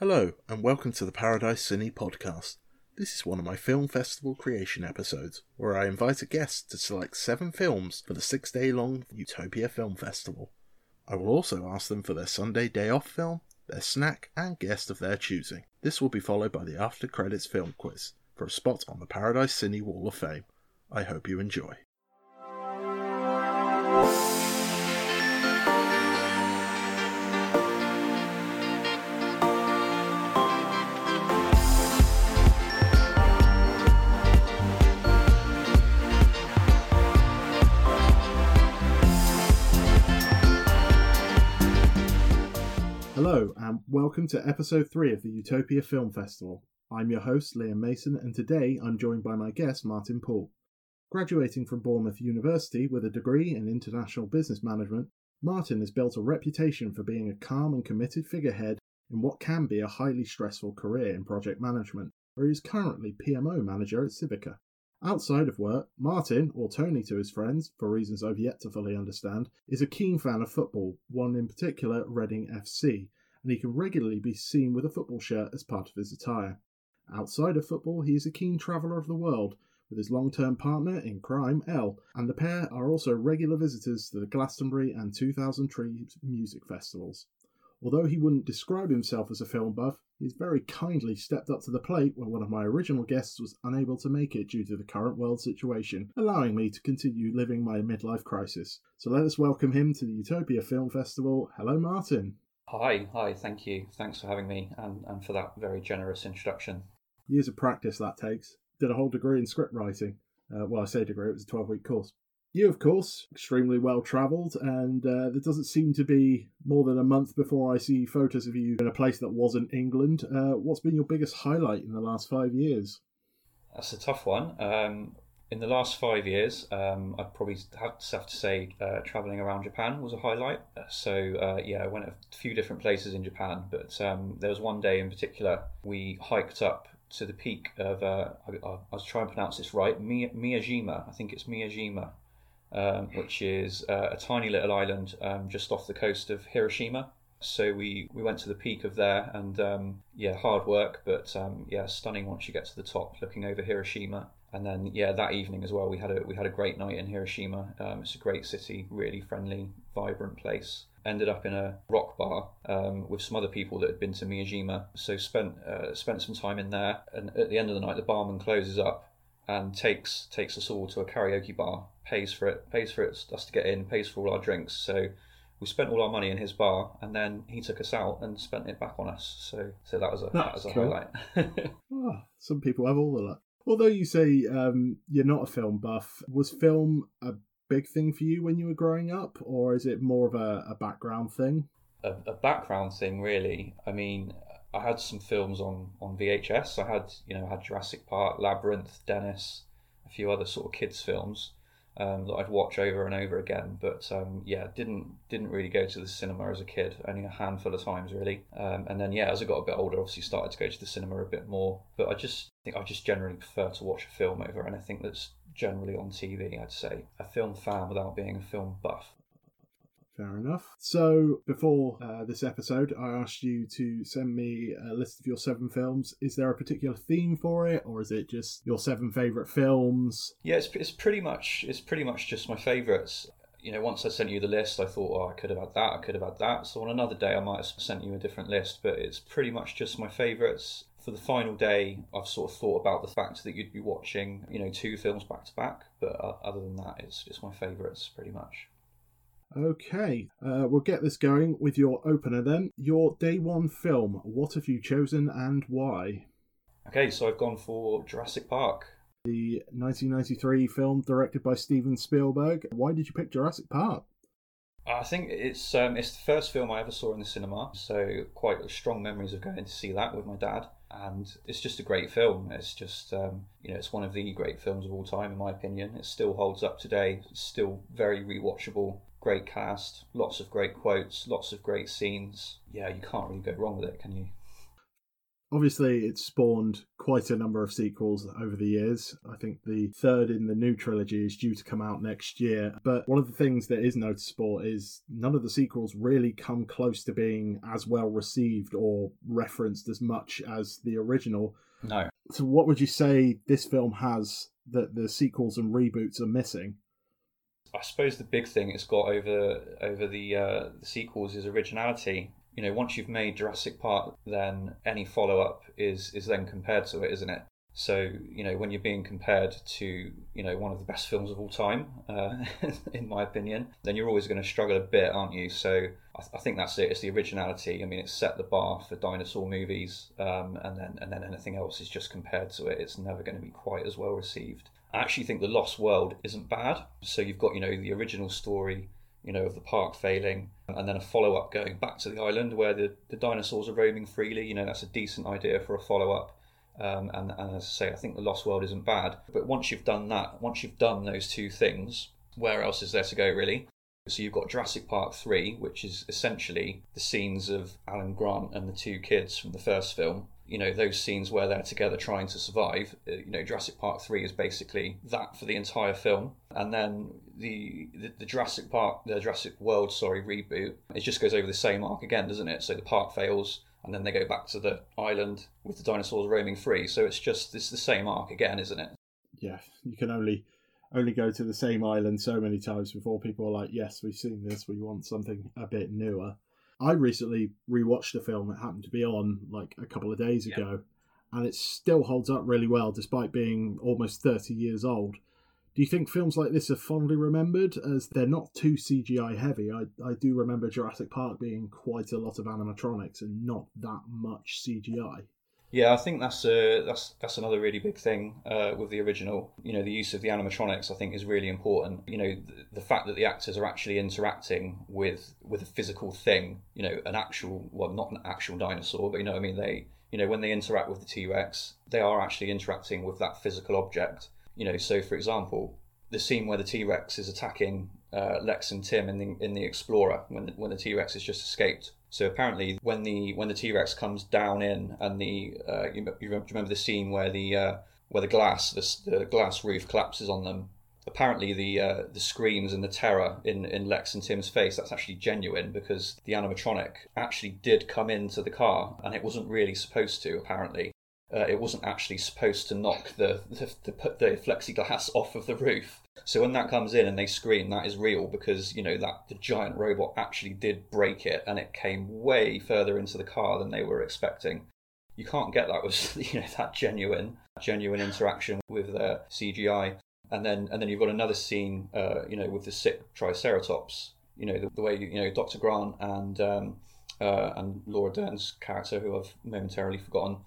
Hello, and welcome to the Paradise Cine podcast. This is one of my film festival creation episodes, where I invite a guest to select seven films for the six day long Utopia Film Festival. I will also ask them for their Sunday day off film, their snack, and guest of their choosing. This will be followed by the after credits film quiz for a spot on the Paradise Cine Wall of Fame. I hope you enjoy. Hello, and welcome to episode 3 of the Utopia Film Festival. I'm your host, Liam Mason, and today I'm joined by my guest, Martyn Poole. Graduating from Bournemouth University with a degree in international business management, Martyn has built a reputation for being a calm and committed figurehead in what can be a highly stressful career in project management, where he is currently PMO manager at Civica. Outside of work, Martyn, or Tony to his friends, for reasons I've yet to fully understand, is a keen fan of football, one in particular Reading FC, and he can regularly be seen with a football shirt as part of his attire. Outside of football, he is a keen traveller of the world, with his long term partner in crime, Elle, and the pair are also regular visitors to the Glastonbury and 2000trees music festivals. Although he wouldn't describe himself as a film buff, he's very kindly stepped up to the plate when one of my original guests was unable to make it due to the current world situation, allowing me to continue living my midlife crisis. So let us welcome him to the Utopia Film Festival. Hello, Martyn. Hi, hi, thank you. Thanks for having me and, and for that very generous introduction. Years of practice that takes. Did a whole degree in script writing. Uh, well, I say degree, it was a 12 week course. You, of course, extremely well travelled, and uh, there doesn't seem to be more than a month before I see photos of you in a place that wasn't England. Uh, what's been your biggest highlight in the last five years? That's a tough one. Um, in the last five years, um, I'd probably have to, have to say uh, traveling around Japan was a highlight. So uh, yeah, I went a few different places in Japan, but um, there was one day in particular we hiked up to the peak of uh, I, I, was trying to pronounce this right, Miyajima. I think it's Miyajima um, which is uh, a tiny little island um, just off the coast of Hiroshima. So we, we went to the peak of there, and um, yeah, hard work, but um, yeah, stunning once you get to the top, looking over Hiroshima. And then yeah, that evening as well, we had a we had a great night in Hiroshima. Um, it's a great city, really friendly, vibrant place ended up in a rock bar um, with some other people that had been to Miyajima. So spent uh, spent some time in there, and at the end of the night, the barman closes up and takes takes us all to a karaoke bar, pays for it, pays for it, us to get in, pays for all our drinks. So we spent all our money in his bar, and then he took us out and spent it back on us. So so that was a That's that was a cool. highlight. oh, some people have all the luck. Although you say um, you're not a film buff, was film a big thing for you when you were growing up, or is it more of a, a background thing? A, a background thing, really. I mean, I had some films on on VHS. I had you know I had Jurassic Park, Labyrinth, Dennis, a few other sort of kids films um, that I'd watch over and over again. But um, yeah, didn't didn't really go to the cinema as a kid. Only a handful of times really. Um, and then yeah, as I got a bit older, obviously started to go to the cinema a bit more. But I just think I just generally prefer to watch a film over anything that's generally on TV. I'd say a film fan without being a film buff. Fair enough. So, before uh, this episode, I asked you to send me a list of your seven films. Is there a particular theme for it, or is it just your seven favourite films? Yeah, it's, it's pretty much it's pretty much just my favourites. You know, once I sent you the list, I thought, oh, I could have had that, I could have had that. So on another day, I might have sent you a different list, but it's pretty much just my favourites for the final day, I've sort of thought about the fact that you'd be watching, you know, two films back to back. But uh, other than that, it's it's my favourites pretty much. Okay, uh, we'll get this going with your opener then. Your day one film. What have you chosen and why? Okay, so I've gone for Jurassic Park. The 1993 film directed by Steven Spielberg. Why did you pick Jurassic Park? I think it's um, it's the first film I ever saw in the cinema, so quite strong memories of going to see that with my dad. And it's just a great film. It's just um, you know it's one of the great films of all time in my opinion. It still holds up today. It's still very rewatchable great cast, lots of great quotes, lots of great scenes. Yeah, you can't really go wrong with it, can you? Obviously, it's spawned quite a number of sequels over the years. I think the third in the new trilogy is due to come out next year. But one of the things that is noticeable is none of the sequels really come close to being as well received or referenced as much as the original. No. So, what would you say this film has that the sequels and reboots are missing? I suppose the big thing it's got over over the, uh, the sequels is originality you know, once you've made Jurassic Park, then any follow up is is then compared to it, isn't it? So you know, when you're being compared to you know one of the best films of all time, uh, in my opinion, then you're always going to struggle a bit, aren't you? So I, th- I, think that's it. It's the originality. I mean, it's set the bar for dinosaur movies, um, and then and then anything else is just compared to it. It's never going to be quite as well received. I actually think the Lost World isn't bad. So you've got you know the original story you know, of the park failing, and then a follow up going back to the island where the, the dinosaurs are roaming freely. You know, that's a decent idea for a follow up. Um, and, and as I say, I think the Lost World isn't bad. But once you've done that, once you've done those two things, where else is there to go, really? So you've got Jurassic Park 3, which is essentially the scenes of Alan Grant and the two kids from the first film you know those scenes where they're together trying to survive uh, you know jurassic park 3 is basically that for the entire film. And then the, the, the jurassic park the jurassic world sorry reboot it just goes over the same arc again doesn't it? So the park fails and then they go back to the island with the dinosaurs roaming free. So it's just it's the same arc again isn't it? Yeah you can only only go to the same island so many times before people are like yes we've seen this. We want something a bit newer I recently rewatched a film that happened to be on like a couple of days yeah. ago, and it still holds up really well despite being almost 30 years old. Do you think films like this are fondly remembered as they're not too CGI heavy? I, I do remember Jurassic Park being quite a lot of animatronics and not that much CGI. Yeah, I think that's a, that's that's another really big thing uh, with the original. You know, the use of the animatronics I think is really important. You know, the, the, fact that the actors are actually interacting with with a physical thing. You know, an actual well, not an actual dinosaur, but you know, I mean, they you know when they interact with the T Rex, they are actually interacting with that physical object. You know, so for example, the scene where the T Rex is attacking uh, Lex and Tim in the in the Explorer when the, when the T Rex has just escaped so apparently, when the when the T Rex comes down in, and the uh, you, you, remember the scene where the uh, where the glass the, the glass roof collapses on them. Apparently, the uh, the screams and the terror in, in Lex and Tim's face that's actually genuine because the animatronic actually did come into the car and it wasn't really supposed to. Apparently, uh, it wasn't actually supposed to knock the, the, the, the plexiglass off of the roof. So when that comes in and they scream, that is real because you know that the giant robot actually did break it and it came way further into the car than they were expecting. You can't get that with you know that genuine genuine interaction with uh, CGI. And then and then you've got another scene, uh, you know, with the sick Triceratops. You know the, the way you know Dr. Grant and um, uh, and Laura Dern's character, who I've momentarily forgotten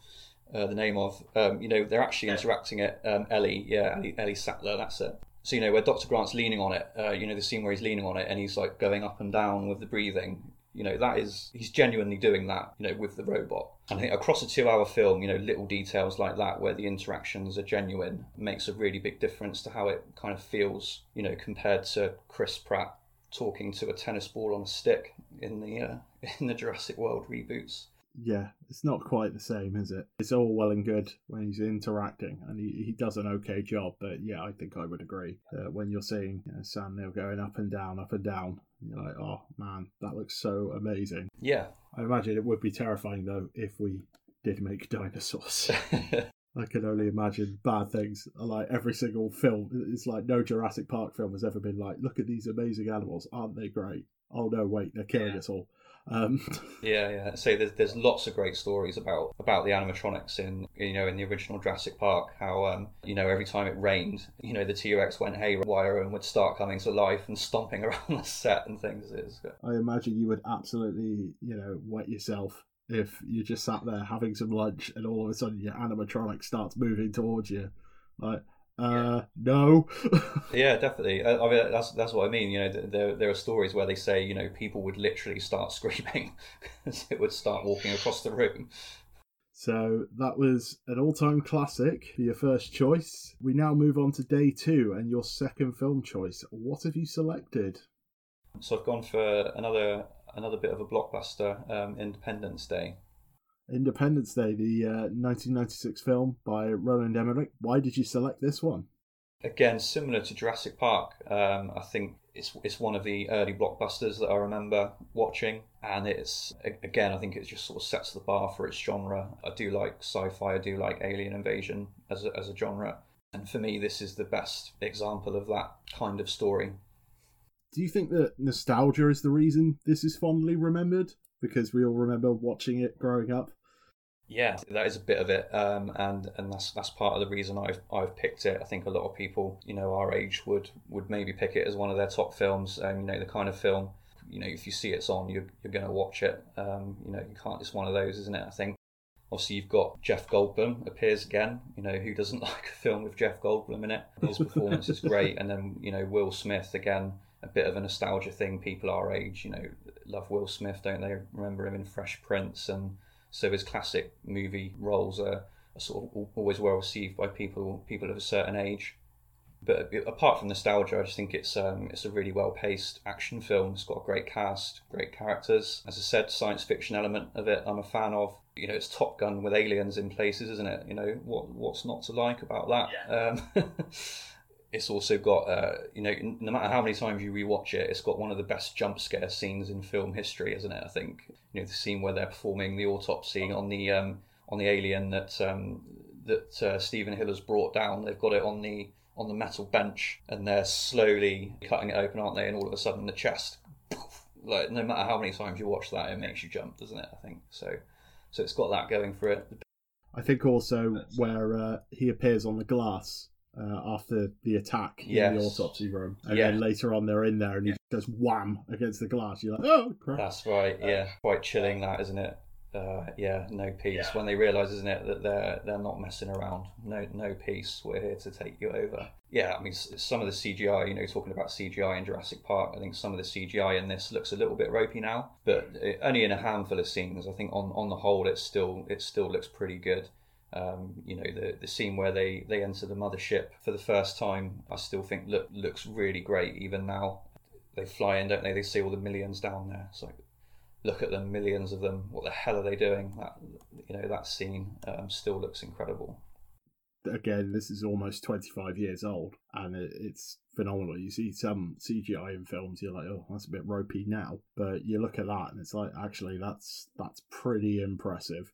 uh, the name of. Um, you know, they're actually interacting at um, Ellie, yeah, Ellie, Ellie Sattler, that's it. So, you know, where Dr. Grant's leaning on it, uh, you know, the scene where he's leaning on it and he's like going up and down with the breathing, you know, that is, he's genuinely doing that, you know, with the robot. And I think across a two hour film, you know, little details like that where the interactions are genuine makes a really big difference to how it kind of feels, you know, compared to Chris Pratt talking to a tennis ball on a stick in the uh, in the Jurassic World reboots yeah, it's not quite the same, is it? It's all well and good when he's interacting, and he, he does an okay job. But yeah, I think I would agree that when you're seeing you know, Sam Neill going up and down, up and down, you're like, oh man, that looks so amazing. Yeah. I imagine it would be terrifying though if we did make dinosaurs. I can only imagine bad things. Like every single film, it's like no Jurassic Park film has ever been like, look at these amazing animals, aren't they great? Oh no, wait, they're killing yeah. us all. Um, yeah, yeah. So there's there's lots of great stories about about the animatronics in you know in the original Jurassic Park. How um, you know every time it rained, you know the T Rex went haywire and would start coming to life and stomping around the set and things. It's, I imagine you would absolutely you know wet yourself if you just sat there having some lunch and all of a sudden your animatronic starts moving towards you. Like uh, yeah. no. yeah, definitely. I, I, mean, that's that's what I mean. You know, there there are stories where they say, you know, people would literally start screaming as it would start walking across the room. So that was an all-time classic for your first choice. We now move on to day two and your second film choice. What have you selected? So I've gone for another another bit of a blockbuster, um, Independence Day. Independence Day, the uh, 1996 film by Roland Emmerich. Why did you select this one? Again, similar to Jurassic Park, um, I think it's it's one of the early blockbusters that I remember watching, and it's again I think it just sort of sets the bar for its genre. I do like sci-fi, I do like alien invasion as a, as a genre, and for me this is the best example of that kind of story. Do you think that nostalgia is the reason this is fondly remembered? Because we all remember watching it growing up. Yeah, that is a bit of it, um, and and that's that's part of the reason I've I've picked it. I think a lot of people, you know, our age would would maybe pick it as one of their top films, and you know, the kind of film, you know, if you see it's on, you're you're going to watch it. Um, you know, you can't. It's one of those, isn't it? I think. Obviously, you've got Jeff Goldblum appears again. You know, who doesn't like a film with Jeff Goldblum in it? His performance is great, and then you know Will Smith again, a bit of a nostalgia thing. People our age, you know, love Will Smith, don't they? Remember him in Fresh Prince and so his classic movie roles are, are sort of always well received by people people of a certain age. But apart from nostalgia, I just think it's um, it's a really well paced action film. It's got a great cast, great characters. As I said, science fiction element of it, I'm a fan of. You know, it's Top Gun with aliens in places, isn't it? You know, what what's not to like about that? Yeah. Um, it's also got uh, you know no matter how many times you rewatch it it's got one of the best jump scare scenes in film history isn't it? I think you know the scene where they're performing the autopsy on the um, on the alien that um, that uh, Steven Hiller has brought down. They've got it on the on the metal bench and they're slowly cutting it open aren't they? And all of a sudden the chest like no matter how many times you watch that it makes you jump doesn't it? I think so. So it's got that going for it. I think also where uh, he appears on the glass uh, after the attack yes. in the autopsy room, and yeah. then later on they're in there and he yeah. goes wham against the glass. You're like, oh crap. That's right. Yeah, quite chilling that, isn't it? Uh, yeah, no peace. Yeah. When they realise, isn't it, that they're they're not messing around. No, no peace. We're here to take you over. Yeah, I mean, some of the CGI, you know, talking about CGI in Jurassic Park, I think some of the CGI in this looks a little bit ropey now, but only in a handful of scenes. I think on on the whole, it still it still looks pretty good. Um, you know the the scene where they they enter the mothership for the first time. I still think look looks really great even now. They fly in, don't they? They see all the millions down there. It's like look at them, millions of them. What the hell are they doing? That you know that scene um, still looks incredible. Again, this is almost twenty five years old, and it, it's phenomenal. You see some CGI in films, you're like, oh, that's a bit ropey now, but you look at that and it's like, actually, that's that's pretty impressive.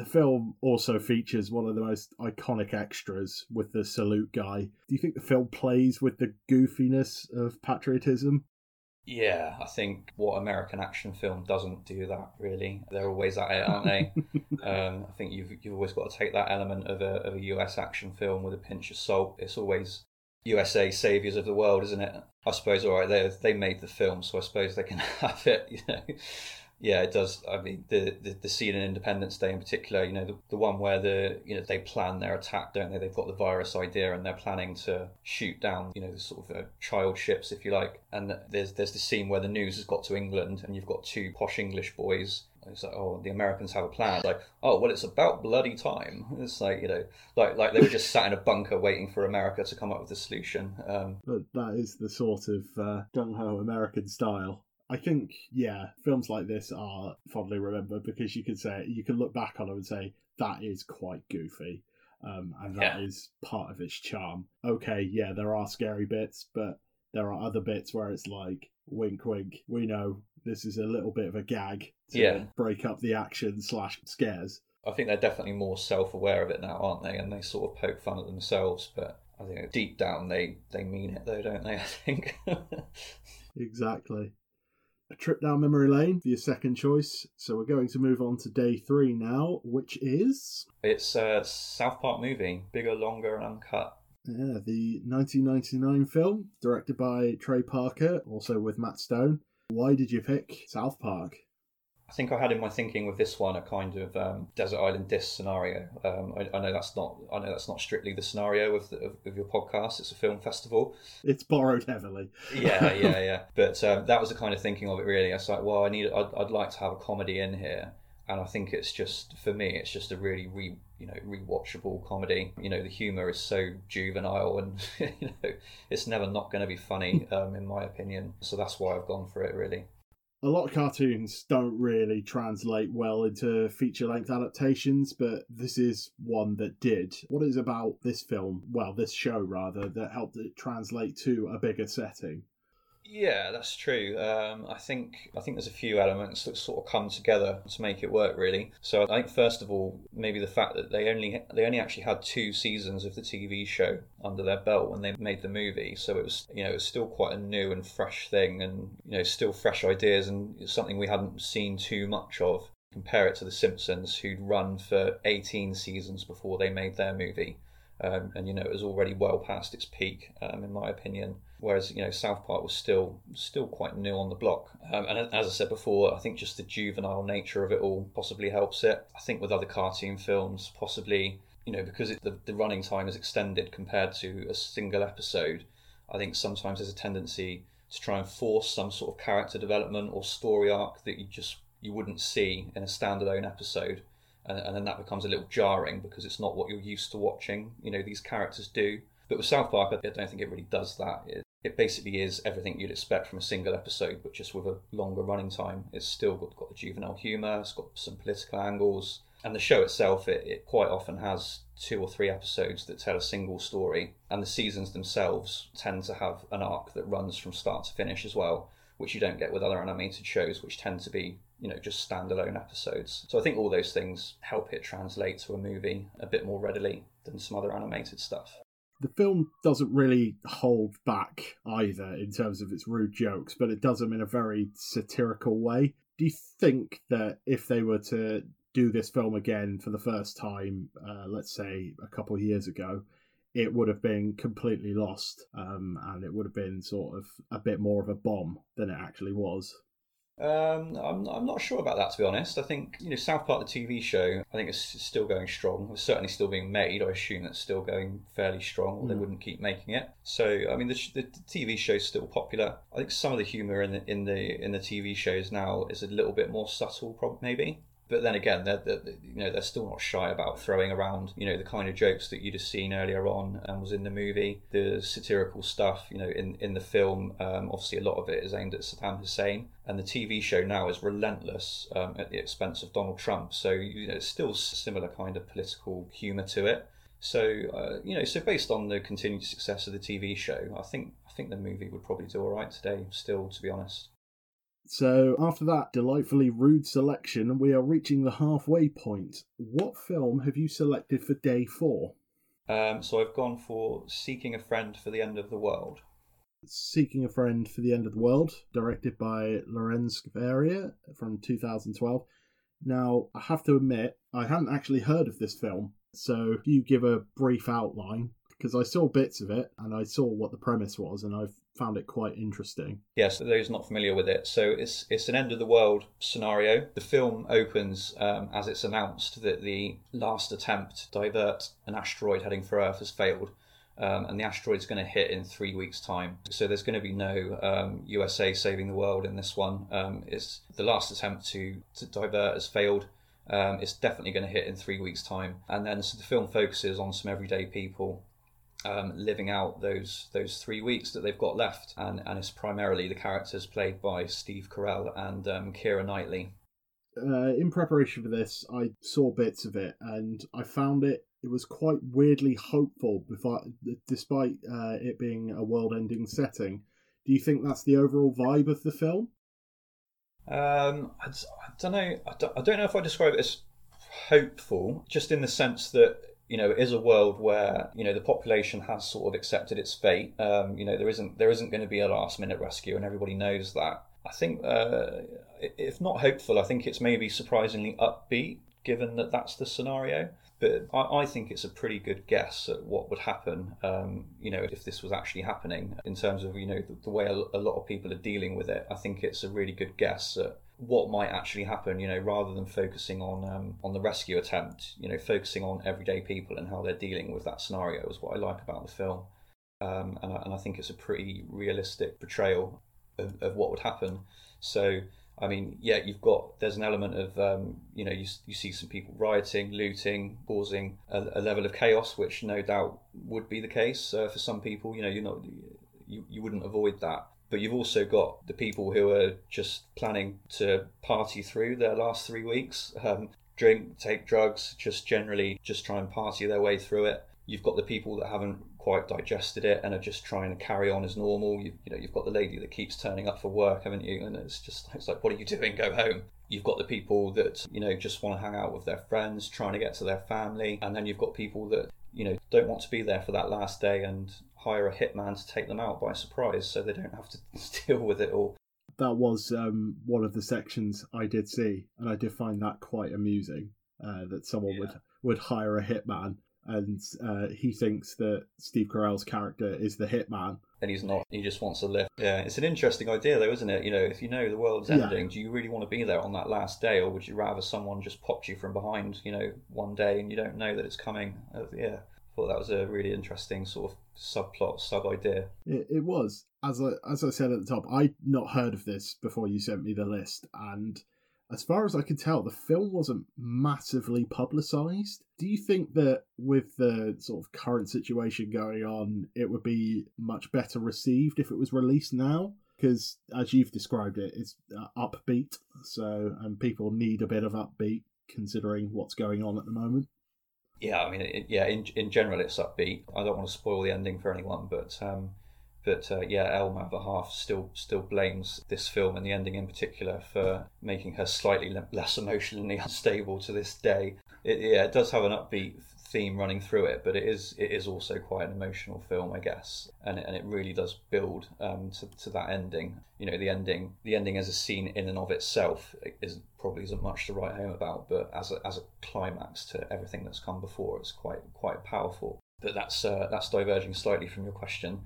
The film also features one of the most iconic extras with the salute guy. Do you think the film plays with the goofiness of patriotism? Yeah, I think what American action film doesn't do that really. They're always at it, aren't they? um, I think you've you've always got to take that element of a of a US action film with a pinch of salt. It's always USA saviors of the world, isn't it? I suppose. All right, they they made the film, so I suppose they can have it. You know, yeah, it does. I mean, the, the, the scene in Independence Day in particular, you know, the, the one where the you know they plan their attack, don't they? They've got the virus idea and they're planning to shoot down, you know, the sort of uh, child ships, if you like. And there's there's the scene where the news has got to England and you've got two posh English boys. It's like, oh, the Americans have a plan. Like, oh, well, it's about bloody time. It's like, you know, like like they were just sat in a bunker waiting for America to come up with a solution. Um, but that is the sort of uh, gung ho American style. I think, yeah, films like this are fondly remembered because you can say you can look back on them and say that is quite goofy, um, and that yeah. is part of its charm. Okay, yeah, there are scary bits, but there are other bits where it's like wink, wink. We know this is a little bit of a gag to yeah. break up the action slash scares. I think they're definitely more self-aware of it now, aren't they? And they sort of poke fun at themselves, but I think deep down they they mean it, though, don't they? I think. exactly a trip down memory lane for your second choice. So we're going to move on to day three now, which is. It's a South Park movie, bigger, longer, and uncut. Yeah, the 1999 film, directed by Trey Parker, also with Matt Stone. Why did you pick South Park? I think I had in my thinking with this one a kind of um, desert island disc scenario. Um, I, I, know that's not I know that's not strictly the scenario of, the, of, of, your podcast. It's a film festival. It's borrowed heavily. yeah, yeah, yeah. But um, that was the kind of thinking of it. Really, I was like, well, I need I'd, I'd like to have a comedy in here, and I think it's just for me, it's just a really re you know rewatchable comedy. You know, the humor is so juvenile, and you know, it's never not going to be funny, um, in my opinion. So that's why I've gone for it. Really. A lot of cartoons don't really translate well into feature length adaptations, but this is one that did. What is about this film, well, this show rather, that helped it translate to a bigger setting? Yeah, that's true. Um, I think I think there's a few elements that sort of come together to make it work, really. So I think first of all, maybe the fact that they only they only actually had two seasons of the TV show under their belt when they made the movie, so it was you know it was still quite a new and fresh thing, and you know still fresh ideas and something we hadn't seen too much of. Compare it to The Simpsons, who'd run for 18 seasons before they made their movie. Um, and you know it was already well past its peak, um, in my opinion. Whereas you know South Park was still still quite new on the block, um, and as I said before, I think just the juvenile nature of it all possibly helps it. I think with other cartoon films, possibly you know because it, the the running time is extended compared to a single episode, I think sometimes there's a tendency to try and force some sort of character development or story arc that you just you wouldn't see in a standalone episode and, and then that becomes a little jarring because it's not what you're used to watching. You know, these characters do. But with South Park, I don't think it really does that. It, it basically is everything you'd expect from a single episode, but just with a longer running time. It's still got, got the juvenile humour, it's got some political angles, and the show itself, it, it quite often has two or three episodes that tell a single story, and the seasons themselves tend to have an arc that runs from start to finish as well, which you don't get with other animated shows, which tend to be you know just standalone episodes. So I think all those things help it translate to a movie a bit more readily than some other animated stuff. The film doesn't really hold back either in terms of its rude jokes, but it does them in a very satirical way. Do you think that if they were to do this film again for the first time, uh, let's say a couple of years ago, it would have been completely lost um, and it would have been sort of a bit more of a bomb than it actually was? Um, I'm, I'm not sure about that to be honest. I think you know South Park the TV show. I think it's still going strong. It's certainly still being made. I assume it's still going fairly strong, or mm. they wouldn't keep making it. So I mean, the, the, TV show's still popular. I think some of the humor in the in the in the TV shows now is a little bit more subtle, maybe but then again, they're, they're, you know they're still not shy about throwing around you know the kind of jokes that you'd have seen earlier on and was in the movie, the satirical stuff. You know, in in the film, um, obviously a lot of it is aimed at Saddam Hussein, and the TV show now is relentless um, at the expense of Donald Trump. So you know, it's still similar kind of political humour to it. So uh, you know, so based on the continued success of the TV show, I think I think the movie would probably do all right today. Still, to be honest. So, after that delightfully rude selection, we are reaching the halfway point. What film have you selected for day four? Um, so, I've gone for Seeking a Friend for the End of the World. Seeking a Friend for the End of the World, directed by Lorene Scafaria from 2012. Now, I have to admit, I hadn't actually heard of this film, so do you give a brief outline because I saw bits of it and I saw what the premise was, and I've found it quite interesting. Yes, for those not familiar with it, so it's it's an end of the world scenario. The film opens um, as it's announced that the last attempt to divert an asteroid heading for Earth has failed. Um, and the asteroid's going to hit in three weeks' time. So there's going to be no um, USA saving the world in this one. Um, it's the last attempt to, to divert has failed. Um, it's definitely going to hit in three weeks' time. And then so the film focuses on some everyday people um, living out those those three weeks that they've got left, and and it's primarily the characters played by Steve Carell and um, Keira Knightley. Uh, in preparation for this, I saw bits of it, and I found it it was quite weirdly hopeful, despite uh, it being a world-ending setting. Do you think that's the overall vibe of the film? Um, I, I don't know. I don't, I don't know if I describe it as hopeful, just in the sense that you know, is a world where you know the population has sort of accepted its fate. Um, you know, there isn't there isn't going to be a last minute rescue, and everybody knows that. I think, uh, if not hopeful, I think it's maybe surprisingly upbeat, given that that's the scenario. But I, I think it's a pretty good guess at what would happen, um, you know, if this was actually happening. In terms of you know the, the way a, a lot of people are dealing with it, I think it's a really good guess at what might actually happen, you know, rather than focusing on um, on the rescue attempt, you know, focusing on everyday people and how they're dealing with that scenario is what I like about the film, um, and, I, and I think it's a pretty realistic portrayal of, of what would happen. So, I mean, yeah, you've got there's an element of um, you know you, you see some people rioting, looting, causing a, a, level of chaos, which no doubt would be the case uh, for some people. You know, you're not you, you wouldn't avoid that But you've also got the people who are just planning to party through their last three weeks, um, drink, take drugs, just generally just try and party their way through it. You've got the people that haven't quite digested it and are just trying to carry on as normal. You, you know, you've got the lady that keeps turning up for work, haven't you? And it's just it's like, what are you doing? Go home. You've got the people that you know just want to hang out with their friends, trying to get to their family, and then you've got people that you know don't want to be there for that last day and hire a hitman to take them out by surprise, so they don't have to deal with it all. That was um, one of the sections I did see, and I did find that quite amusing. Uh, that someone Yeah. would would hire a hitman, and uh, he thinks that Steve Carell's character is the hitman. and he's not. He just wants to live. Yeah, it's an interesting idea, though, isn't it? You know, if you know the world's Yeah. ending, do you really want to be there on that last day, or would you rather someone just popped you from behind, you know, one day and you don't know that it's coming? Uh, yeah, thought that was a really interesting sort of subplot, sub idea. It, it was as I as I said at the top. I'd not heard of this before you sent me the list, and as far as I can tell, the film wasn't massively publicized. Do you think that with the sort of current situation going on, it would be much better received if it was released now? Because as you've described it, it's uh, upbeat, so and people need a bit of upbeat considering what's going on at the moment. Yeah, I mean, it, yeah, in in general, it's upbeat. I don't want to spoil the ending for anyone, but um, but uh, yeah, Elma, the half, still still blames this film and the ending in particular for making her slightly less emotionally unstable to this day. It, yeah, it does have an upbeat theme running through it, but it is it is also quite an emotional film, I guess, and it, and it really does build um, to to that ending. You know, the ending the ending as a scene in and of itself is probably isn't much to write home about, but as a, as a climax to everything that's come before, it's quite quite powerful. But that's uh, that's diverging slightly from your question.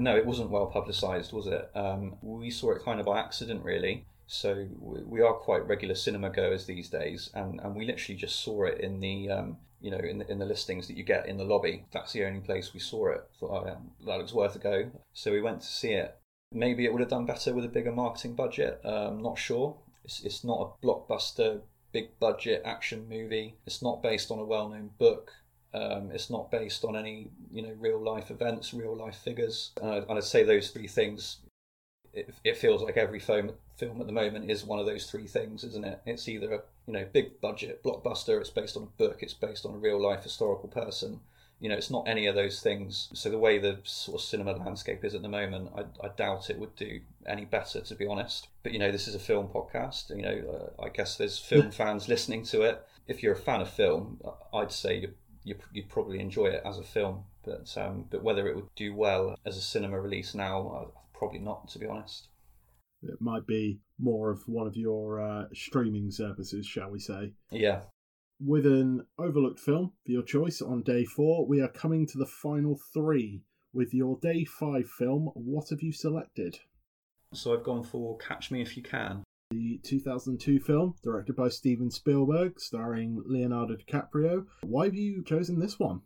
No, it wasn't well publicised, was it? Um, we saw it kind of by accident, really. So we are quite regular cinema goers these days, and, and we literally just saw it in the um, you know in the, in the listings that you get in the lobby. That's the only place we saw it. Thought, oh, yeah, that looks worth a go. So we went to see it. Maybe it would have done better with a bigger marketing budget. Um, not sure. It's it's not a blockbuster, big budget action movie. It's not based on a well known book. Um, it's not based on any you know real life events, real life figures. And I'd say those three things. It, it feels like every film film at the moment is one of those three things, isn't it? It's either a you know big budget blockbuster. It's based on a book. It's based on a real life historical person. You know, it's not any of those things. So the way the sort of cinema landscape is at the moment, I, I doubt it would do any better, to be honest. But you know, this is a film podcast. You know, uh, I guess there's film fans listening to it. If you're a fan of film, I'd say you you you'd probably enjoy it as a film. But um, but whether it would do well as a cinema release now, uh, probably not, to be honest. It might be more of one of your uh, streaming services, shall we say. Yeah, With an overlooked film for your choice on day four, we are coming to the final three. With your day five film, what have you selected? so I've gone for Catch Me If You Can. The 2002 film, directed by Steven Spielberg, starring Leonardo DiCaprio. Why have you chosen this one?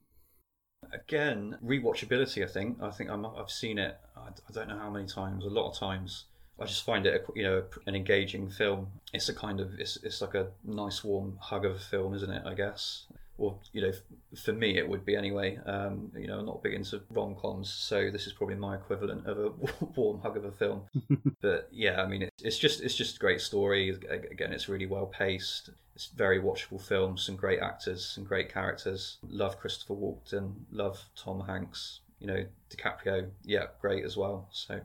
Again, rewatchability. I think. I think I'm, I've seen it. I, I don't know how many times. A lot of times. I just find it, a, you know, an engaging film. It's a kind of, it's, it's like a nice warm hug of a film, isn't it? I guess. Or you know, f- for me it would be anyway. Um, you know, I'm not big into rom coms, so this is probably my equivalent of a warm hug of a film. but yeah, I mean, it's, it's just it's just a great story. Again, it's really well paced. It's very watchable film. Some great actors, some great characters. Love Christopher Walken. Love Tom Hanks. You know, DiCaprio. Yeah, great as well. So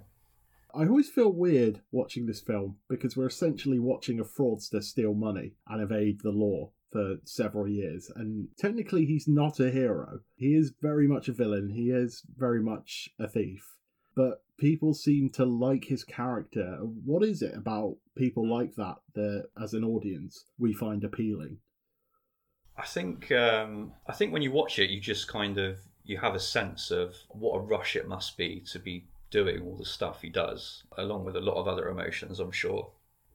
I always feel weird watching this film because we're essentially watching a fraudster steal money and evade the law for several years. And technically, he's not a hero. He is very much a villain, he is very much a thief. But people seem to like his character. What is it about people like that that, as an audience, we find appealing? I think um, I think when you watch it, you just kind of you have a sense of what a rush it must be to be doing all the stuff he does, along with a lot of other emotions, I'm sure.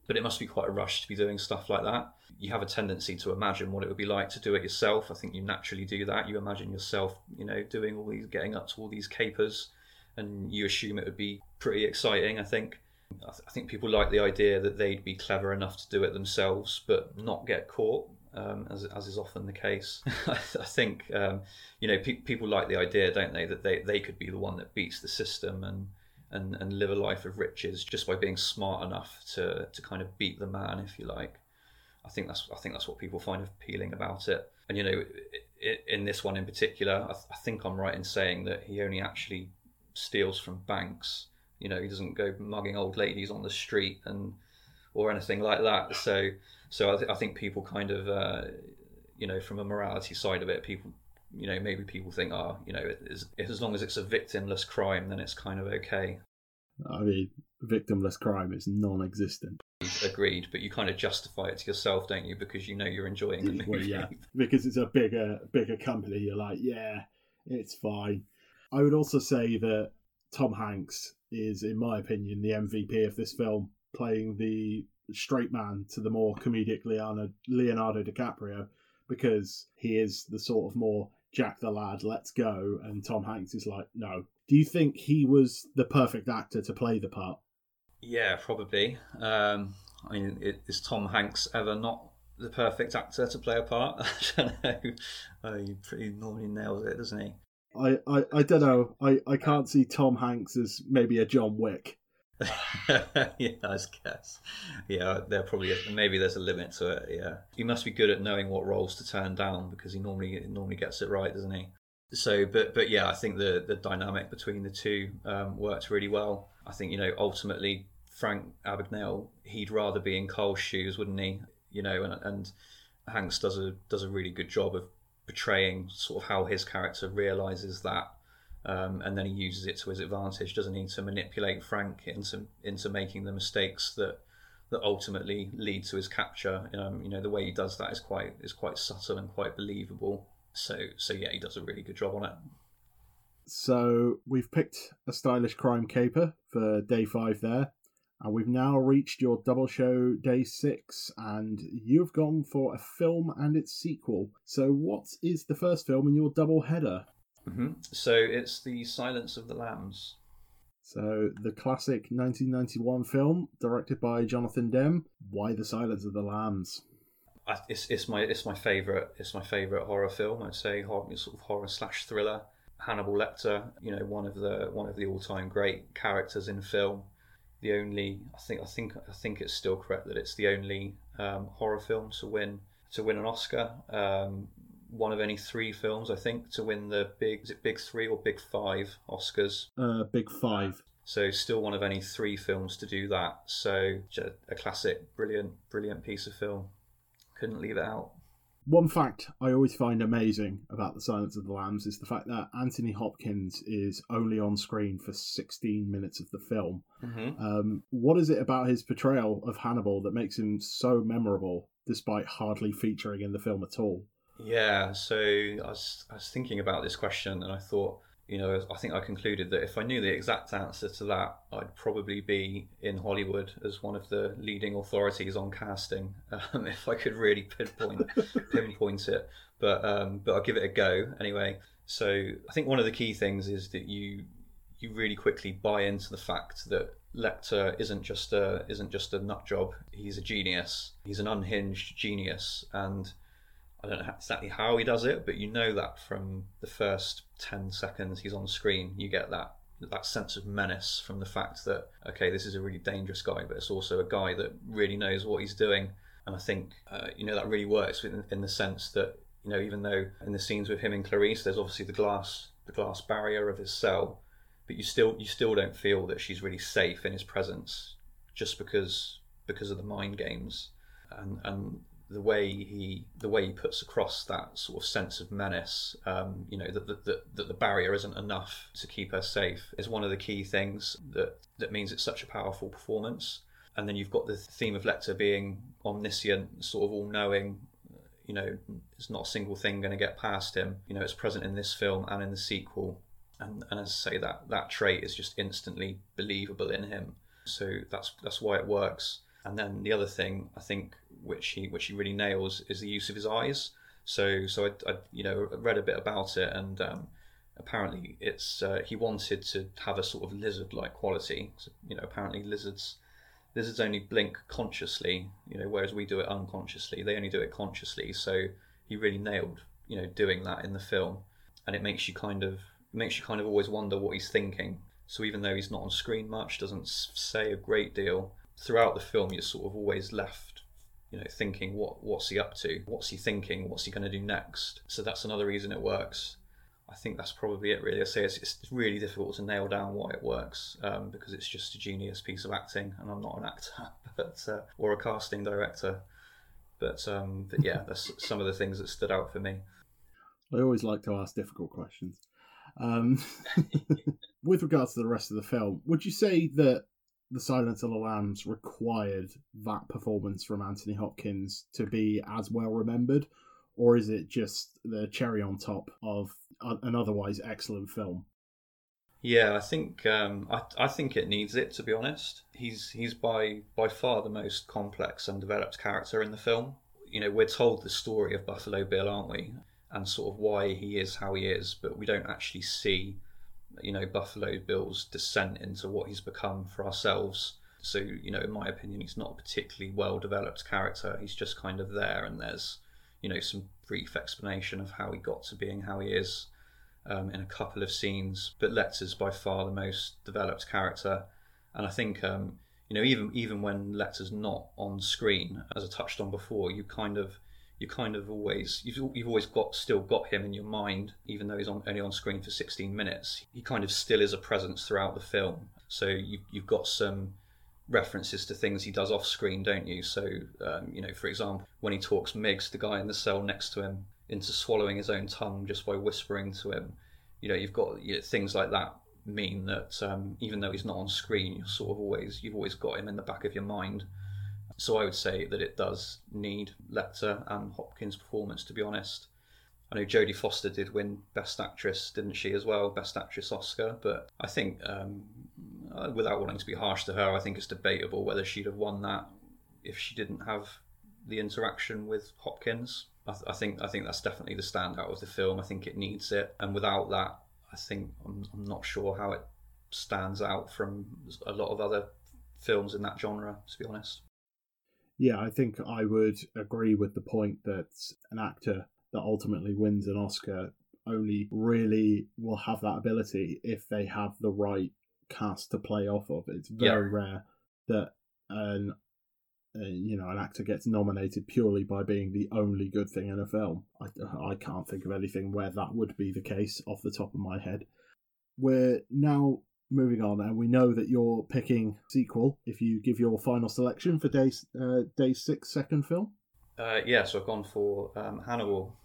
But it must be quite a rush to be doing stuff like that. You have a tendency to imagine what it would be like to do it yourself. I think you naturally do that. You imagine yourself, you know, doing all these, getting up to all these capers, and you assume it would be pretty exciting. I think. I, th- I think people like the idea that they'd be clever enough to do it themselves, but not get caught um, as, as is often the case. I think um, you know pe- people like the idea, don't they, that they, they could be the one that beats the system and and, and live a life of riches just by being smart enough to, to kind of beat the man, if you like. I think that's I think that's what people find appealing about it. And you know, in this one in particular, I, think I'm right in saying that he only actually steals from banks. You know, he doesn't go mugging old ladies on the street and or anything like that. So, so I, th- I think people kind of, uh, you know, from a morality side of it, people, you know, maybe people think, oh, you know, as long as it's a victimless crime, then it's kind of okay. I mean, victimless crime is non-existent. Agreed, but you kind of justify it to yourself, don't you? Because you know you're enjoying the movie. Well, yeah, because it's a bigger, bigger company. You're like, yeah, it's fine. I would also say that Tom Hanks is, in my opinion, the MVP of this film, playing the straight man to the more comedic Leonardo, Leonardo DiCaprio, because he is the sort of more Jack the lad, let's go, and Tom Hanks is like, no. Do you think he was the perfect actor to play the part? Yeah, probably. Um, I mean, it, is Tom Hanks ever not the perfect actor to play a part? I don't know. Oh, he pretty normally nails it, doesn't he? I, I, I don't know. I, I can't see Tom Hanks as maybe a John Wick. yeah, I guess. Yeah, there probably maybe there's a limit to it. Yeah, he must be good at knowing what roles to turn down because he normally normally gets it right, doesn't he? So, but but yeah, I think the the dynamic between the two um, works really well. I think you know ultimately Frank Abagnale he'd rather be in Carl's shoes, wouldn't he? You know, and and Hanks does a does a really good job of portraying sort of how his character realizes that um, and then he uses it to his advantage, doesn't he, to manipulate Frank into into making the mistakes that that ultimately lead to his capture. Um, you know, the way he does that is quite is quite subtle and quite believable. So so yeah, he does a really good job on it. So we've picked a stylish crime caper for day five there, and we've now reached your double show day six, and you've gone for a film and its sequel. So what is the first film in your double header? Mm-hmm. So it's the Silence of the Lambs. So the classic 1991 film, directed by Jonathan Demme. Why the Silence of the Lambs? It's, it's my it's my favorite it's my favorite horror film. I'd say horror, sort of horror slash thriller. Hannibal Lecter, you know, one of the one of the all time great characters in film. The only I think I think I think it's still correct that it's the only um, horror film to win to win an Oscar. Um, one of only three films, I think, to win the big is it big three or big five Oscars? Uh, big five. So still one of only three films to do that. So a classic, brilliant, brilliant piece of film. Couldn't leave it out. One fact I always find amazing about The Silence of the Lambs is the fact that Anthony Hopkins is only on screen for 16 minutes of the film. Mm-hmm. Um, what is it about his portrayal of Hannibal that makes him so memorable, despite hardly featuring in the film at all? Yeah, so I was I was thinking about this question, and I thought, you know, I think I concluded that if I knew the exact answer to that, I'd probably be in Hollywood as one of the leading authorities on casting, um, if I could really pinpoint pinpoint it. But um, but I'll give it a go anyway. So I think one of the key things is that you you really quickly buy into the fact that Lecter isn't just a isn't just a nut job. He's a genius. He's an unhinged genius, and I don't know exactly how he does it, but you know that from the first ten seconds he's on screen, you get that that sense of menace from the fact that okay, this is a really dangerous guy, but it's also a guy that really knows what he's doing. And I think uh, you know that really works in, in the sense that you know even though in the scenes with him and Clarice, there's obviously the glass the glass barrier of his cell, but you still you still don't feel that she's really safe in his presence just because because of the mind games and and the way he the way he puts across that sort of sense of menace, um, you know, that, that, that, the barrier isn't enough to keep her safe is one of the key things that that means it's such a powerful performance. And then you've got the theme of Lecter being omniscient, sort of all knowing. You know, it's not a single thing going to get past him. You know, it's present in this film and in the sequel. And, and as I say, that that trait is just instantly believable in him. So that's that's why it works. And then the other thing I think which he which he really nails is the use of his eyes. So so I, I you know read a bit about it and um, apparently it's uh, he wanted to have a sort of lizard like quality. So, you know apparently lizards lizards only blink consciously, you know, whereas we do it unconsciously. They only do it consciously. So he really nailed you know doing that in the film, and it makes you kind of makes you kind of always wonder what he's thinking So even though he's not on screen much, doesn't say a great deal, throughout the film you're sort of always left you know thinking what what's he up to? What's he thinking? What's he going to do next? So that's another reason it works. I think that's probably it really. I say it's, it's really difficult to nail down why it works um, because it's just a genius piece of acting and I'm not an actor but uh, or a casting director. But, um, but yeah that's some of the things that stood out for me. I always like to ask difficult questions. Um, with regards to the rest of the film would you say that the Silence of the Lambs required that performance from Anthony Hopkins to be as well remembered, or is it just the cherry on top of an otherwise excellent film? Yeah, I think um, I, I think it needs it. To be honest, he's he's by by far the most complex and developed character in the film. You know, we're told the story of Buffalo Bill, aren't we? And sort of why he is how he is, but we don't actually see you know Buffalo Bill's descent into what he's become for ourselves. So you know, in my opinion, he's not a particularly well developed character. He's just kind of there, and there's you know some brief explanation of how he got to being how he is um, in a couple of scenes. But Lecter's by far the most developed character, and I think um, you know even even when Lecter's not on screen, as I touched on before, you kind of you kind of always you've, you've always got still got him in your mind even though he's on, only on screen for 16 minutes. He kind of still is a presence throughout the film. So you, you've got some references to things he does off screen don't you? So um, you know for example when he talks Miggs the guy in the cell next to him into swallowing his own tongue just by whispering to him. You know you've got you know, things like that mean that um, even though he's not on screen you're sort of always you've always got him in the back of your mind so I would say that it does need Lecter and Hopkins' performance, to be honest. I know Jodie Foster did win Best Actress, didn't she, as well? Best Actress Oscar. But I think, um, uh, without wanting to be harsh to her, I think it's debatable whether she'd have won that if she didn't have the interaction with Hopkins. I, th- I think I think that's definitely the standout of the film. I think it needs it, and without that, I think I'm, I'm not sure how it stands out from a lot of other films in that genre. To be honest. Yeah, I think I would agree with the point that an actor that ultimately wins an Oscar only really will have that ability if they have the right cast to play off of. It's very yeah. rare that an uh, you know an actor gets nominated purely by being the only good thing in a film. I, I can't think of anything where that would be the case off the top of my head. We're now moving on, and we know that you're picking sequel if you give your final selection for day uh, day six second film. Uh, yeah, so I've gone for um, Hannibal.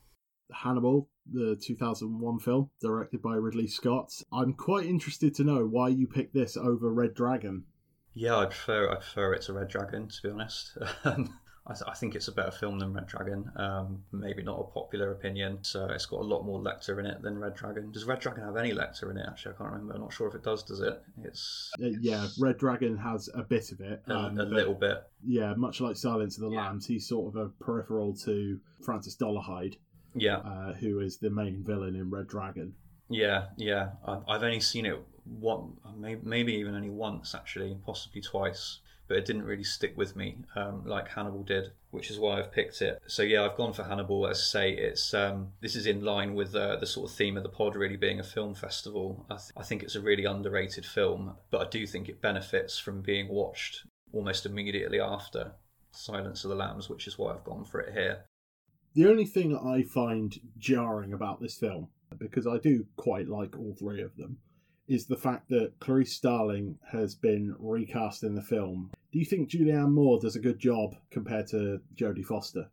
Hannibal, the 2001 film directed by Ridley Scott. I'm quite interested to know why you picked this over Red Dragon. Yeah, I prefer I prefer it to Red Dragon to be honest. Um, I, th- I, think it's a better film than Red Dragon. Um, maybe not a popular opinion. So it's got a lot more Lecter in it than Red Dragon. Does Red Dragon have any Lecter in it? Actually, I can't remember. I'm not sure if it does. Does it? It's, uh, yeah. Red Dragon has a bit of it. A, um, a little bit. Yeah, much like Silence of the yeah. Lambs, he's sort of a peripheral to Francis Dolarhyde. Yeah. Uh, who is the main villain in Red Dragon? Yeah, yeah. I've only seen it one, maybe even only once actually, possibly twice but it didn't really stick with me um, like Hannibal did, which is why I've picked it. So yeah, I've gone for Hannibal. As I say, it's um, this is in line with uh, the sort of theme of the pod really being a film festival. I, th- I think it's a really underrated film, but I do think it benefits from being watched almost immediately after Silence of the Lambs, which is why I've gone for it here. The only thing I find jarring about this film, because I do quite like all three of them, is the fact that Clarice Starling has been recast in the film. Do you think Julianne Moore does a good job compared to Jodie Foster?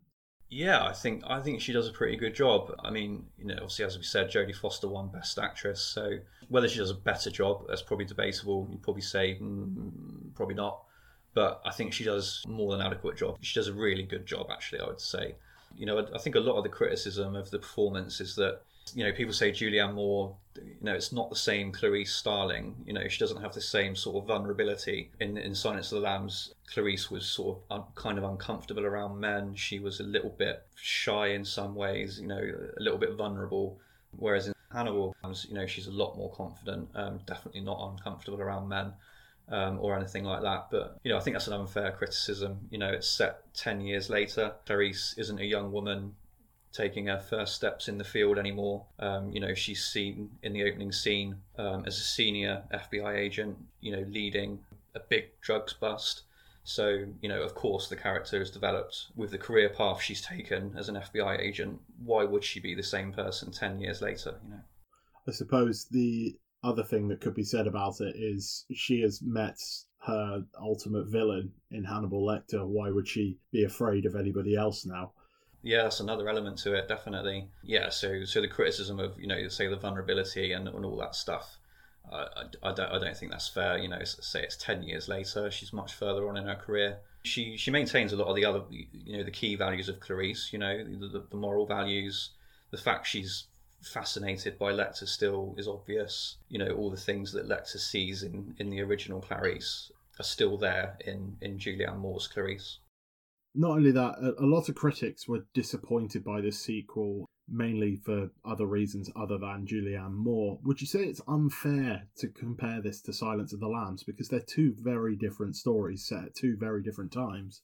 Yeah, I think I think she does a pretty good job. I mean, you know, obviously as we said, Jodie Foster won Best Actress, so whether she does a better job, that's probably debatable. You'd probably say mm, probably not, but I think she does more than adequate job. She does a really good job, actually. I would say. You know, I think a lot of the criticism of the performance is that you know, people say Julianne Moore, you know, it's not the same Clarice Starling. You know, she doesn't have the same sort of vulnerability. In, in Silence of the Lambs, Clarice was sort of un, kind of uncomfortable around men. She was a little bit shy in some ways, you know, a little bit vulnerable. Whereas in Hannibal, you know, she's a lot more confident, um, definitely not uncomfortable around men. Um, or anything like that. But you know, I think that's an unfair criticism. You know, it's set ten years later. Clarice isn't a young woman taking her first steps in the field anymore. Um, you know, she's seen in the opening scene um, as a senior FBI agent, you know, leading a big drugs bust. So, you know, of course, the character is developed with the career path she's taken as an FBI agent. Why would she be the same person 10 years later, you know? I suppose the other thing that could be said about it is she has met her ultimate villain in Hannibal Lecter. Why would she be afraid of anybody else now? Yeah, that's another element to it, definitely. Yeah, so so the criticism of you know say the vulnerability and, and all that stuff, uh, I, I don't I don't think that's fair. You know, say it's ten years later, she's much further on in her career. She she maintains a lot of the other you know the key values of Clarice. You know the, the moral values, the fact she's fascinated by Lecter still is obvious. You know, all the things that Lecter sees in, in the original Clarice are still there in, in Julianne Moore's Clarice. Not only that, a, a lot of critics were disappointed by this sequel, mainly for other reasons other than Julianne Moore. Would you say it's unfair to compare this to Silence of the Lambs because they're two very different stories set at two very different times?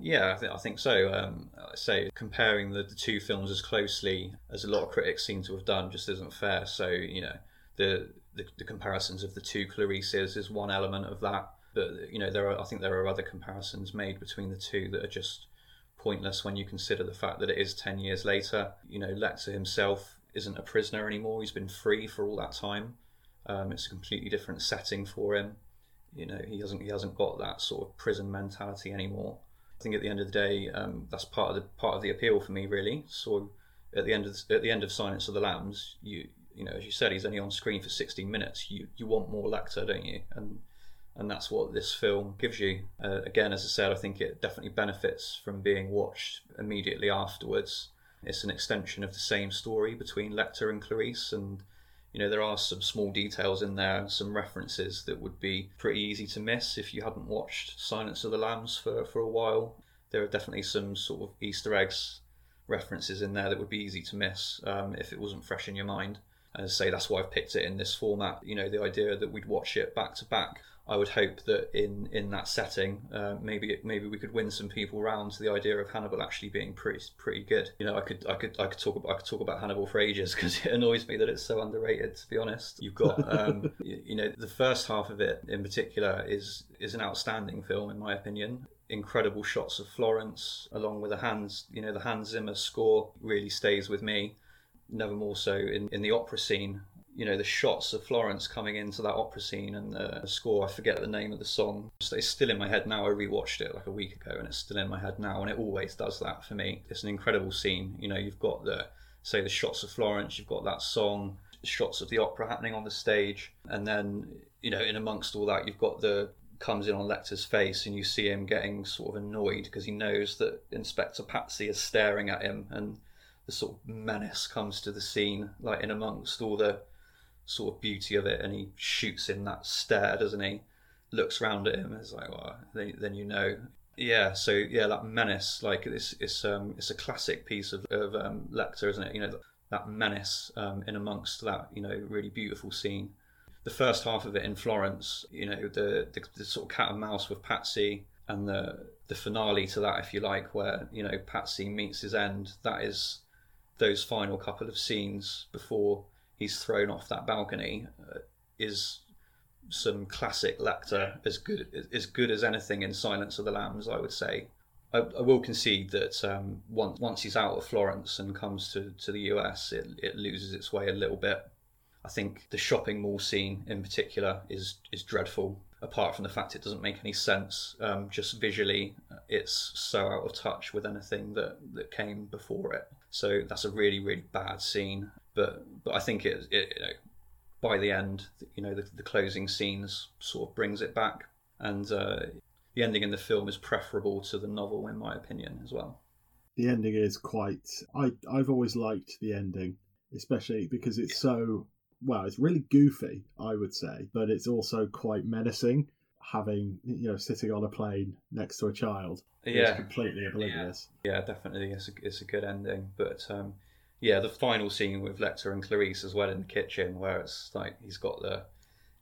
Yeah, I, th- I think so. Um, I say comparing the, the two films as closely as a lot of critics seem to have done just isn't fair. So you know, the the, the comparisons of the two Clarices is one element of that, but you know, there are I think there are other comparisons made between the two that are just pointless when you consider the fact that it is ten years later. You know, Lecter himself isn't a prisoner anymore; he's been free for all that time. Um, it's a completely different setting for him. You know, he hasn't he hasn't got that sort of prison mentality anymore. I think at the end of the day, um, that's part of the part of the appeal for me, really. So at the end of at the end of Silence of the Lambs, you you know, as you said, he's only on screen for 16 minutes. You you want more Lecter, don't you? And and that's what this film gives you. Uh, again, as I said, I think it definitely benefits from being watched immediately afterwards. It's an extension of the same story between Lecter and Clarice, and you know there are some small details in there, some references that would be pretty easy to miss if you hadn't watched Silence of the Lambs for for a while. There are definitely some sort of Easter eggs references in there that would be easy to miss um, if it wasn't fresh in your mind. As I say, that's why I've picked it in this format. You know, the idea that we'd watch it back to back I would hope that in in that setting, uh, maybe maybe we could win some people round to the idea of Hannibal actually being pretty pretty good. You know, I could I could I could talk about I could talk about Hannibal for ages because it annoys me that it's so underrated. To be honest, you've got um, you, you know the first half of it in particular is is an outstanding film in my opinion incredible shots of Florence, along with the hands, you know, the Hans Zimmer score really stays with me. Never more so in, in the opera scene you know the shots of Florence coming into that opera scene and the score. I forget the name of the song. It's still in my head now. I rewatched it like a week ago, and it's still in my head now. And it always does that for me. It's an incredible scene. You know, you've got the say the shots of Florence. You've got that song, shots of the opera happening on the stage, and then you know, in amongst all that, you've got the comes in on Lecter's face and you see him getting sort of annoyed because he knows that Inspector Pazzi is staring at him and the sort of menace comes to the scene like in amongst all the sort of beauty of it, and he shoots in that stare, doesn't he? Looks round at him, and it's like, well, then, then you know. Yeah, so yeah, that menace, like it's it's um it's a classic piece of of um, Lecter, isn't it? You know that menace um, in amongst that you know really beautiful scene. The first half of it in Florence, you know, the, the, the sort of cat and mouse with Pazzi, and the the finale to that, if you like, where you know Pazzi meets his end. That is those final couple of scenes before he's thrown off that balcony uh, is some classic Lecter, as good as good as anything in Silence of the Lambs, I would say. I, I will concede that um, once once he's out of Florence and comes to, to the US, it, it loses its way a little bit. I think the shopping mall scene in particular is is dreadful. Apart from the fact it doesn't make any sense, um, just visually, it's so out of touch with anything that that came before it. So that's a really really bad scene but but I think it, it you know, by the end, you know, the, the, closing scenes sort of brings it back, and uh, the ending in the film is preferable to the novel, in my opinion, as well. The ending is quite. I I've always liked the ending, especially because it's so well. It's really goofy, I would say, but it's also quite menacing. Having you know sitting on a plane next to a child, yeah, completely oblivious. Yeah, yeah definitely, it's a, it's a good ending, but um, yeah, the final scene with Lecter and Clarice as well in the kitchen, where it's like he's got the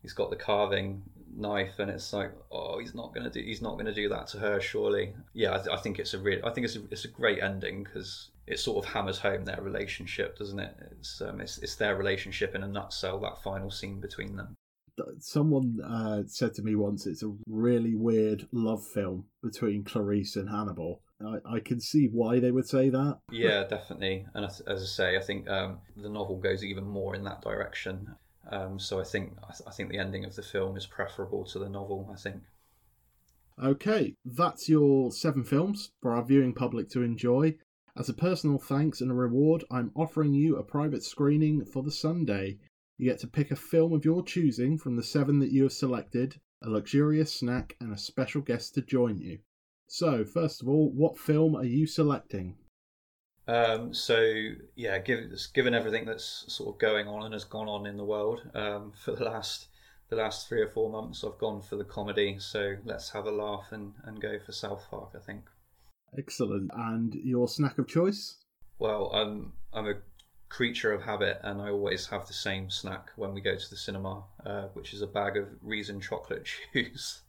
he's got the carving knife, and it's like, oh, he's not gonna do he's not gonna do that to her, surely. Yeah, I, th- I think it's a real I think it's a, it's a great ending because it sort of hammers home their relationship, doesn't it? It's um, it's, it's their relationship in a nutshell. That final scene between them. Someone uh, said to me once it's a really weird love film between Clarice and Hannibal. I, I can see why they would say that. Yeah, definitely. And as, as I say, I think um, the novel goes even more in that direction. Um, so I think I, th- I think the ending of the film is preferable to the novel. I think. Okay, that's your seven films for our viewing public to enjoy. As a personal thanks and a reward, I'm offering you a private screening for the Sunday. You get to pick a film of your choosing from the seven that you have selected, a luxurious snack, and a special guest to join you. So, first of all, what film are you selecting? Um, so yeah, given given everything that's sort of going on and has gone on in the world um, for the last the last three or four months, I've gone for the comedy. So let's have a laugh and, and go for South Park. I think. Excellent. And your snack of choice? Well, I'm I'm a creature of habit, and I always have the same snack when we go to the cinema, uh, which is a bag of Reason chocolate chews.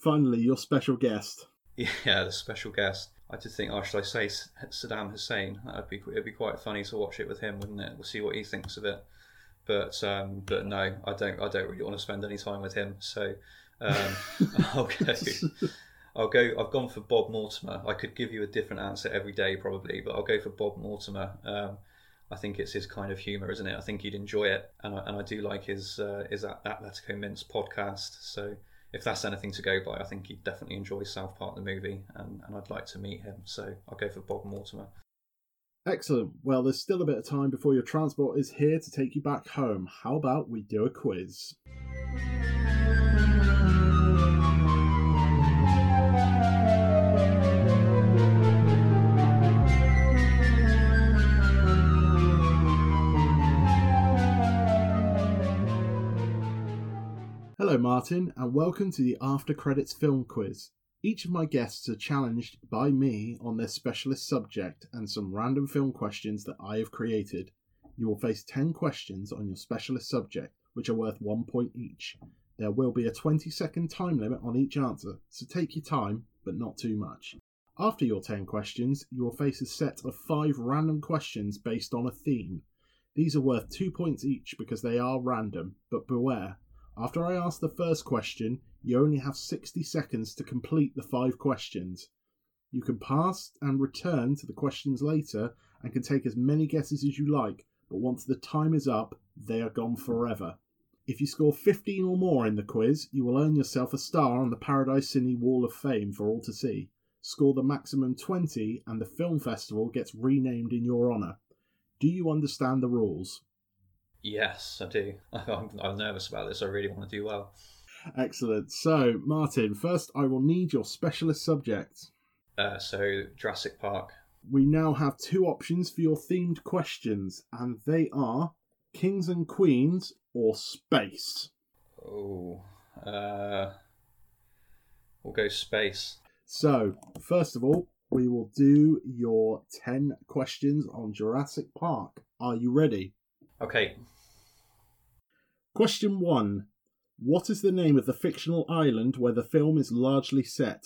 Finally, your special guest. Yeah, the special guest. I did think, oh, should I say Saddam Hussein? That'd be it'd be quite funny to watch it with him, wouldn't it? We'll see what he thinks of it. But um, but no, I don't. I don't really want to spend any time with him. So um, I'll go. I'll go. I've gone for Bob Mortimer. I could give you a different answer every day, probably, but I'll go for Bob Mortimer. Um, I think it's his kind of humour, isn't it? I think you'd enjoy it, and I, and I do like his uh, his Athletico Mince podcast. So if that's anything to go by, I think he'd definitely enjoy South Park the movie, and, and I'd like to meet him. So I'll go for Bob Mortimer. Excellent. Well, there's still a bit of time before your transport is here to take you back home. How about we do a quiz? Hello, Martyn, and welcome to the After Credits Film Quiz. Each of my guests are challenged by me on their specialist subject and some random film questions that I have created. You will face 10 questions on your specialist subject, which are worth one point each. There will be a 20 second time limit on each answer, so take your time, but not too much. After your 10 questions, you will face a set of 5 random questions based on a theme. These are worth 2 points each because they are random, but beware, after I ask the first question, you only have 60 seconds to complete the five questions. You can pass and return to the questions later and can take as many guesses as you like, but once the time is up, they are gone forever. If you score 15 or more in the quiz, you will earn yourself a star on the Paradise Cine Wall of Fame for all to see. Score the maximum 20, and the film festival gets renamed in your honour. Do you understand the rules? Yes, I do. I'm, I'm nervous about this. I really want to do well. Excellent. So, Martyn, first I will need your specialist subject. Uh, so, Jurassic Park. We now have two options for your themed questions, and they are Kings and Queens or Space. Oh, uh, we'll go Space. So, first of all, we will do your 10 questions on Jurassic Park. Are you ready? Okay. Question one What is the name of the fictional island where the film is largely set?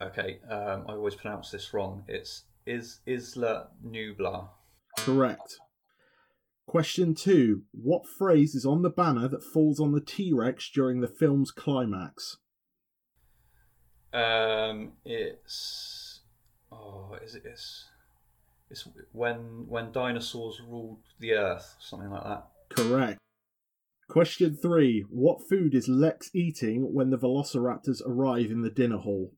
Okay, um, I always pronounce this wrong. It's is Isla Nublar. Correct. Question two What phrase is on the banner that falls on the T Rex during the film's climax? Um, it's oh, is it? It's, it's when when dinosaurs ruled the earth, something like that. Correct. Question three What food is Lex eating when the velociraptors arrive in the dinner hall?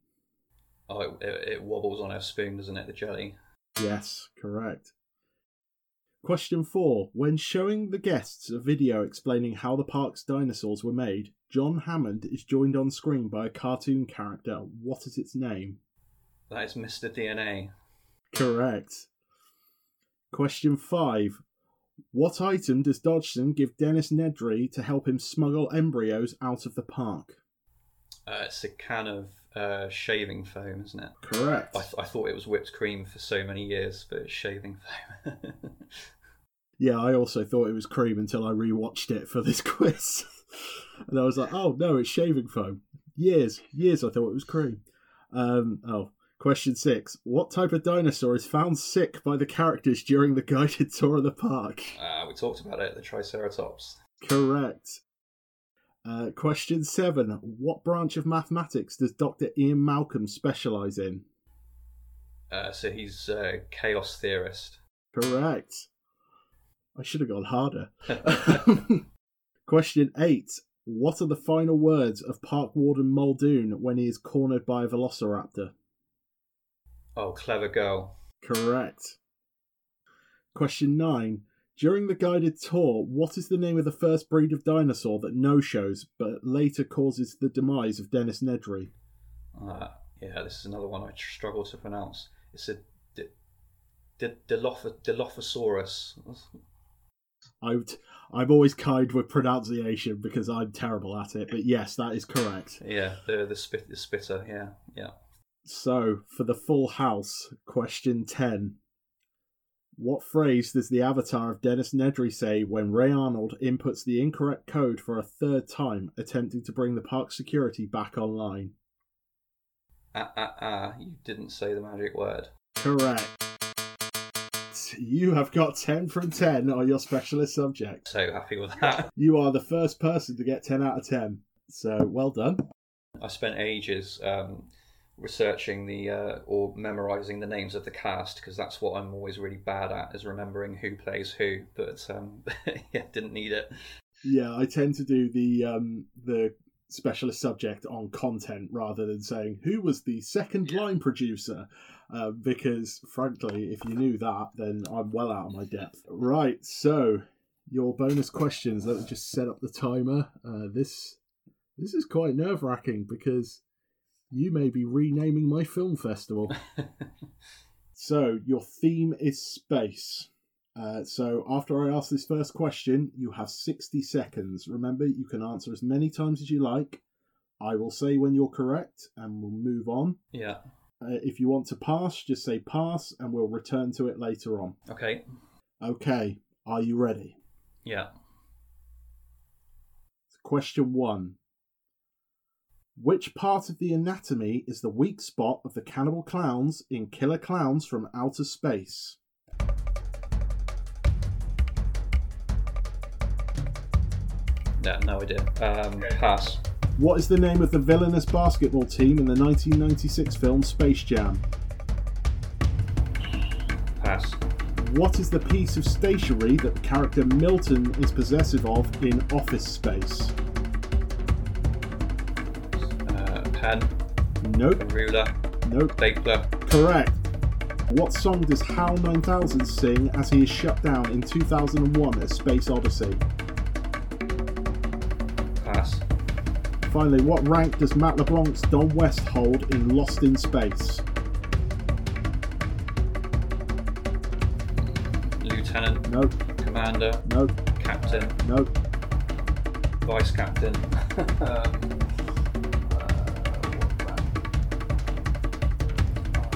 Oh, it, it, it wobbles on her spoon, doesn't it? The jelly. Yes, correct. Question four When showing the guests a video explaining how the park's dinosaurs were made, John Hammond is joined on screen by a cartoon character. What is its name? That is Mr. DNA. Correct. Question five what item does Dodgson give Dennis Nedry to help him smuggle embryos out of the park? Uh, it's a can of uh, shaving foam, isn't it? Correct. I, th- I, thought it was whipped cream for so many years, but it's shaving foam. yeah, I also thought it was cream until I rewatched it for this quiz. and I was like, oh no, it's shaving foam. Years, years I thought it was cream. Um, oh, Question six: What type of dinosaur is found sick by the characters during the guided tour of the park? Uh, we talked about it. The Triceratops. Correct. Uh, question seven: What branch of mathematics does Dr. Ian Malcolm specialize in? Uh, so he's a chaos theorist. Correct. I should have gone harder. Question eight. What are the final words of Park Warden Muldoon when he is cornered by a velociraptor? Oh, clever girl. Correct. Question nine. During the guided tour, what is the name of the first breed of dinosaur that no shows but later causes the demise of Dennis Nedry? Uh, yeah, this is another one I struggle to pronounce. It's a D- D- Diloph- Dilophosaurus. I'm, I'm always kind with pronunciation because I'm terrible at it, but yes, that is correct. Yeah, the the spit the spitter. Yeah, yeah. So, for the full house, question 10. What phrase does the avatar of Dennis Nedry say when Ray Arnold inputs the incorrect code for a third time, attempting to bring the park security back online? Ah ah ah! You didn't say the magic word. Correct. You have got 10 from 10 on your specialist subject. So happy with that. You are the first person to get 10 out of 10. So, well done. I spent ages um, researching the uh, or memorizing the names of the cast because that's what I'm always really bad at is remembering who plays who. But um, yeah, didn't need it. Yeah, I tend to do the um, the specialist subject on content rather than saying who was the second line producer. Uh, because frankly, if you knew that, then I'm well out of my depth. Right, so your bonus questions. Let me just set up the timer. Uh, this this is quite nerve wracking because you may be renaming my film festival. so your theme is space. Uh, so after I ask this first question, you have 60 seconds. Remember, you can answer as many times as you like. I will say when you're correct and we'll move on. Yeah. Uh, if you want to pass, just say pass and we'll return to it later on. Okay. Okay, are you ready? Yeah. Question one Which part of the anatomy is the weak spot of the cannibal clowns in Killer Clowns from Outer Space? Yeah. No idea. Um, pass. What is the name of the villainous basketball team in the 1996 film Space Jam? Pass. What is the piece of stationery that the character Milton is possessive of in Office Space? Pen. Nope, Ruler. nope, Stapler. correct. What song does HAL 9000 sing as he is shut down in 2001 A Space Odyssey? Pass. Finally, what rank does Matt LeBlanc's Don West hold in Lost in Space? Lieutenant. Nope, Commander. nope, Captain. nope. Vice captain. Um,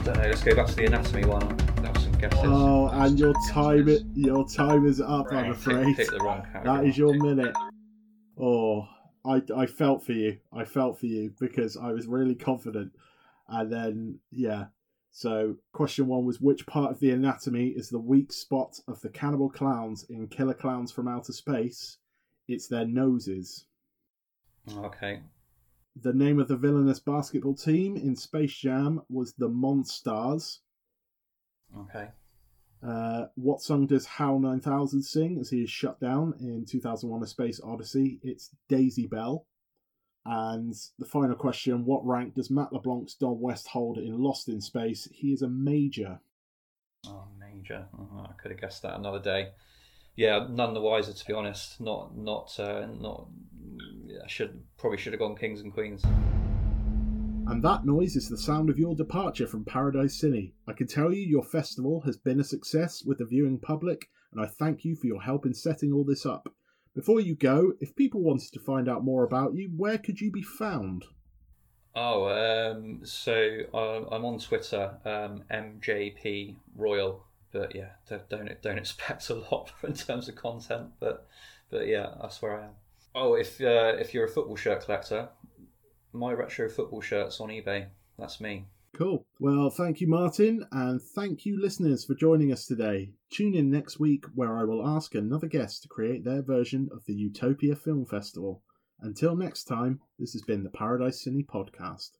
don't know. Let's go back to the anatomy one. Have some guesses. Oh, and your time it, your time is up, I'm afraid. Pick, pick That your minute. Oh, I I felt for you. I felt for you because I was really confident, and then yeah. So question one was which part of the anatomy is the weak spot of the cannibal clowns in Killer Clowns from Outer Space? It's their noses. Okay. The name of the villainous basketball team in Space Jam was the Monstars. Okay. Uh, what song does HAL 9000 sing as he is shut down in 2001 A Space Odyssey? It's Daisy Bell. And the final question What rank does Matt LeBlanc's Don West hold in Lost in Space? He is a major. Oh, major. Oh, I could have guessed that another day. Yeah, none the wiser to be honest. Not, not, uh, not. I should probably should have gone kings and queens. And that noise is the sound of your departure from Paradise Cine. I can tell you your festival has been a success with the viewing public, and I thank you for your help in setting all this up. Before you go, if people wanted to find out more about you, where could you be found? Oh, um, so uh, I'm on Twitter, um, MJP Royal, but yeah, don't don't don't expect a lot in terms of content, but but yeah, that's where I am. Oh, if uh, if you're a football shirt collector, my retro football shirts on eBay. That's me. Cool. Well, thank you, Martyn, and thank you, listeners, for joining us today. Tune in next week where I will ask another guest to create their version of the Utopia Film Festival. Until next time, this has been the Paradise Cine Podcast.